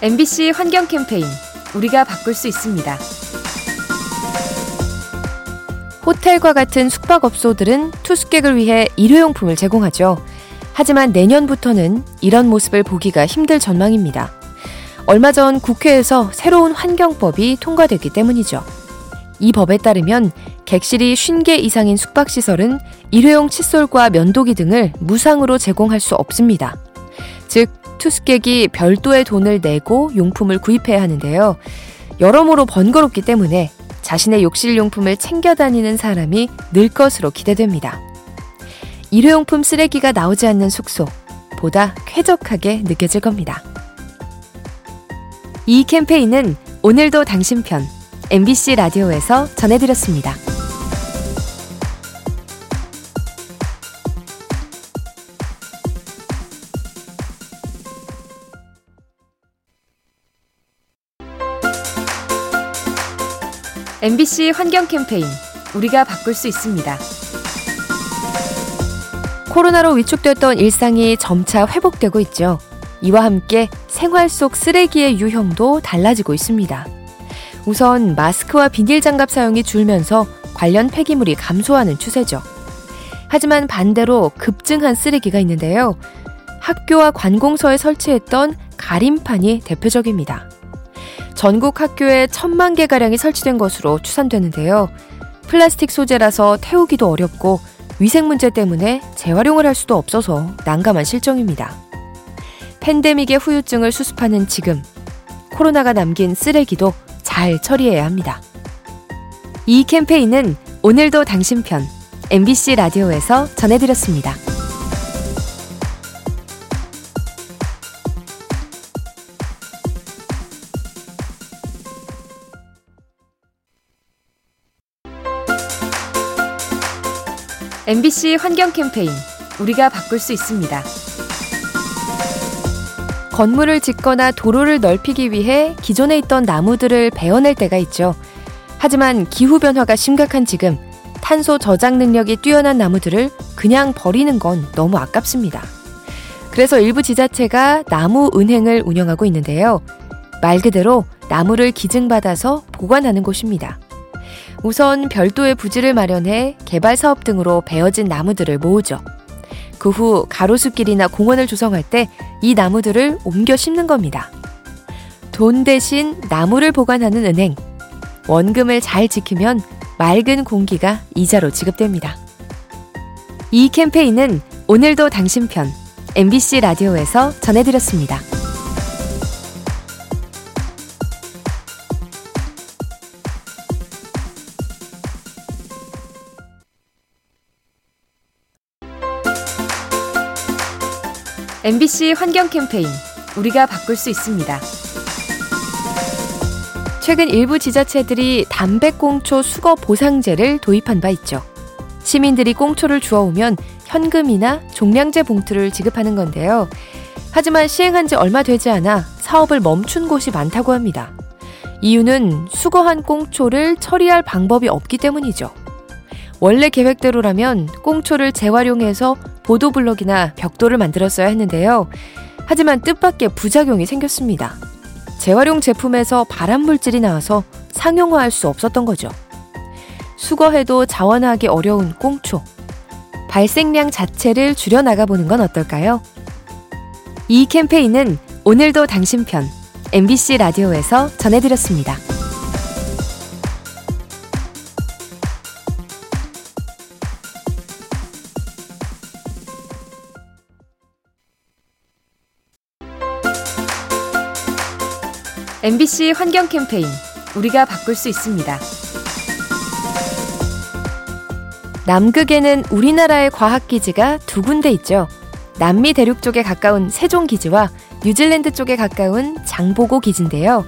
MBC 환경 캠페인 우리가 바꿀 수 있습니다. 호텔과 같은 숙박업소들은 투숙객을 위해 일회용품을 제공하죠. 하지만 내년부터는 이런 모습을 보기가 힘들 전망입니다. 얼마 전 국회에서 새로운 환경법이 통과됐기 때문이죠. 이 법에 따르면 객실이 50개 이상인 숙박시설은 일회용 칫솔과 면도기 등을 무상으로 제공할 수 없습니다. 즉, 투숙객이 별도의 돈을 내고 용품을 구입해야 하는데요. 여러모로 번거롭기 때문에 자신의 욕실 용품을 챙겨 다니는 사람이 늘 것으로 기대됩니다. 일회용품 쓰레기가 나오지 않는 숙소, 보다 쾌적하게 느껴질 겁니다. 이 캠페인은 오늘도 당신 편 MBC 라디오에서 전해드렸습니다. MBC 환경 캠페인 우리가 바꿀 수 있습니다. 코로나로 위축됐던 일상이 점차 회복되고 있죠. 이와 함께 생활 속 쓰레기의 유형도 달라지고 있습니다. 우선 마스크와 비닐 장갑 사용이 줄면서 관련 폐기물이 감소하는 추세죠. 하지만 반대로 급증한 쓰레기가 있는데요. 학교와 관공서에 설치했던 가림판이 대표적입니다. 전국 학교에 천만 개가량이 설치된 것으로 추산되는데요. 플라스틱 소재라서 태우기도 어렵고 위생 문제 때문에 재활용을 할 수도 없어서 난감한 실정입니다. 팬데믹의 후유증을 수습하는 지금, 코로나가 남긴 쓰레기도 잘 처리해야 합니다. 이 캠페인은 오늘도 당신 편, MBC 라디오에서 전해드렸습니다. MBC 환경 캠페인 우리가 바꿀 수 있습니다. 건물을 짓거나 도로를 넓히기 위해 기존에 있던 나무들을 베어낼 때가 있죠. 하지만 기후변화가 심각한 지금 탄소 저장 능력이 뛰어난 나무들을 그냥 버리는 건 너무 아깝습니다. 그래서 일부 지자체가 나무 은행을 운영하고 있는데요. 말 그대로 나무를 기증받아서 보관하는 곳입니다. 우선 별도의 부지를 마련해 개발 사업 등으로 베어진 나무들을 모으죠. 그 후 가로수길이나 공원을 조성할 때 이 나무들을 옮겨 심는 겁니다. 돈 대신 나무를 보관하는 은행. 원금을 잘 지키면 맑은 공기가 이자로 지급됩니다. 이 캠페인은 오늘도 당신 편 MBC 라디오에서 전해드렸습니다. MBC 환경 캠페인 우리가 바꿀 수 있습니다. 최근 일부 지자체들이 담배꽁초 수거 보상제를 도입한 바 있죠. 시민들이 꽁초를 주워오면 현금이나 종량제 봉투를 지급하는 건데요. 하지만 시행한 지 얼마 되지 않아 사업을 멈춘 곳이 많다고 합니다. 이유는 수거한 꽁초를 처리할 방법이 없기 때문이죠. 원래 계획대로라면 꽁초를 재활용해서 보도블럭이나 벽돌을 만들었어야 했는데요. 하지만 뜻밖의 부작용이 생겼습니다. 재활용 제품에서 발암 물질이 나와서 상용화할 수 없었던 거죠. 수거해도 자원하기 어려운 꽁초. 발생량 자체를 줄여나가 보는 건 어떨까요? 이 캠페인은 오늘도 당신 편 MBC 라디오에서 전해드렸습니다. MBC 환경 캠페인 우리가 바꿀 수 있습니다. 남극에는 우리나라의 과학기지가 두 군데 있죠. 남미 대륙 쪽에 가까운 세종기지와 뉴질랜드 쪽에 가까운 장보고 기지인데요.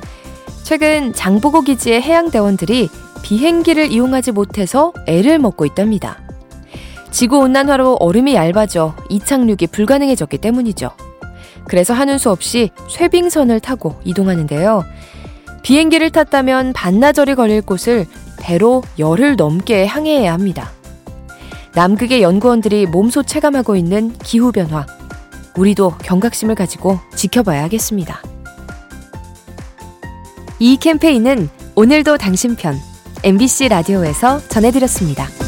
최근 장보고 기지의 해양대원들이 비행기를 이용하지 못해서 애를 먹고 있답니다. 지구온난화로 얼음이 얇아져 이착륙이 불가능해졌기 때문이죠. 그래서 하는 수 없이 쇠빙선을 타고 이동하는데요. 비행기를 탔다면 반나절이 걸릴 곳을 배로 열흘 넘게 항해해야 합니다. 남극의 연구원들이 몸소 체감하고 있는 기후변화. 우리도 경각심을 가지고 지켜봐야 하겠습니다. 이 캠페인은 오늘도 당신 편 MBC 라디오에서 전해드렸습니다.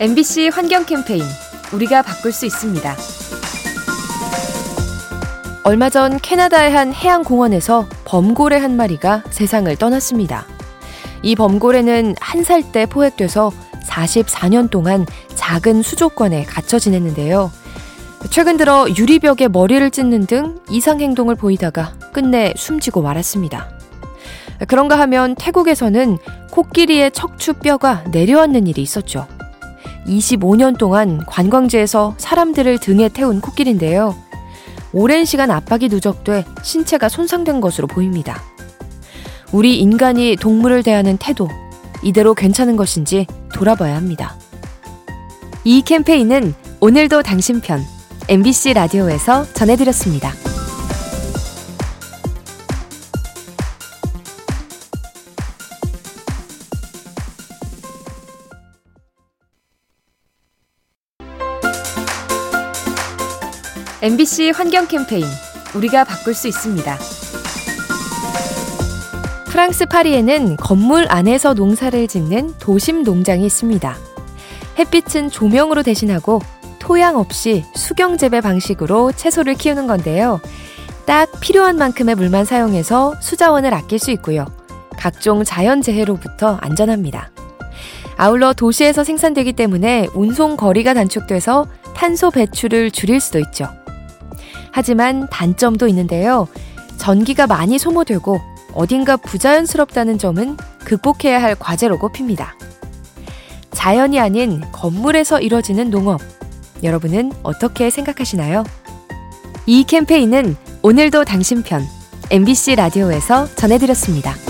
MBC 환경 캠페인 우리가 바꿀 수 있습니다. 얼마 전 캐나다의 한 해양 공원에서 범고래 한 마리가 세상을 떠났습니다. 이 범고래는 한 살 때 포획돼서 44년 동안 작은 수족관에 갇혀 지냈는데요. 최근 들어 유리벽에 머리를 찢는 등 이상 행동을 보이다가 끝내 숨지고 말았습니다. 그런가 하면 태국에서는 코끼리의 척추뼈가 내려앉는 일이 있었죠. 25년 동안 관광지에서 사람들을 등에 태운 코끼리인데요. 오랜 시간 압박이 누적돼 신체가 손상된 것으로 보입니다. 우리 인간이 동물을 대하는 태도, 이대로 괜찮은 것인지 돌아봐야 합니다. 이 캠페인은 오늘도 당신 편, MBC 라디오에서 전해드렸습니다. MBC 환경 캠페인 우리가 바꿀 수 있습니다. 프랑스 파리에는 건물 안에서 농사를 짓는 도심 농장이 있습니다. 햇빛은 조명으로 대신하고 토양 없이 수경 재배 방식으로 채소를 키우는 건데요. 딱 필요한 만큼의 물만 사용해서 수자원을 아낄 수 있고요. 각종 자연 재해로부터 안전합니다. 아울러 도시에서 생산되기 때문에 운송 거리가 단축돼서 탄소 배출을 줄일 수도 있죠. 하지만 단점도 있는데요. 전기가 많이 소모되고 어딘가 부자연스럽다는 점은 극복해야 할 과제로 꼽힙니다. 자연이 아닌 건물에서 이뤄지는 농업. 여러분은 어떻게 생각하시나요? 이 캠페인은 오늘도 당신 편 MBC 라디오에서 전해드렸습니다.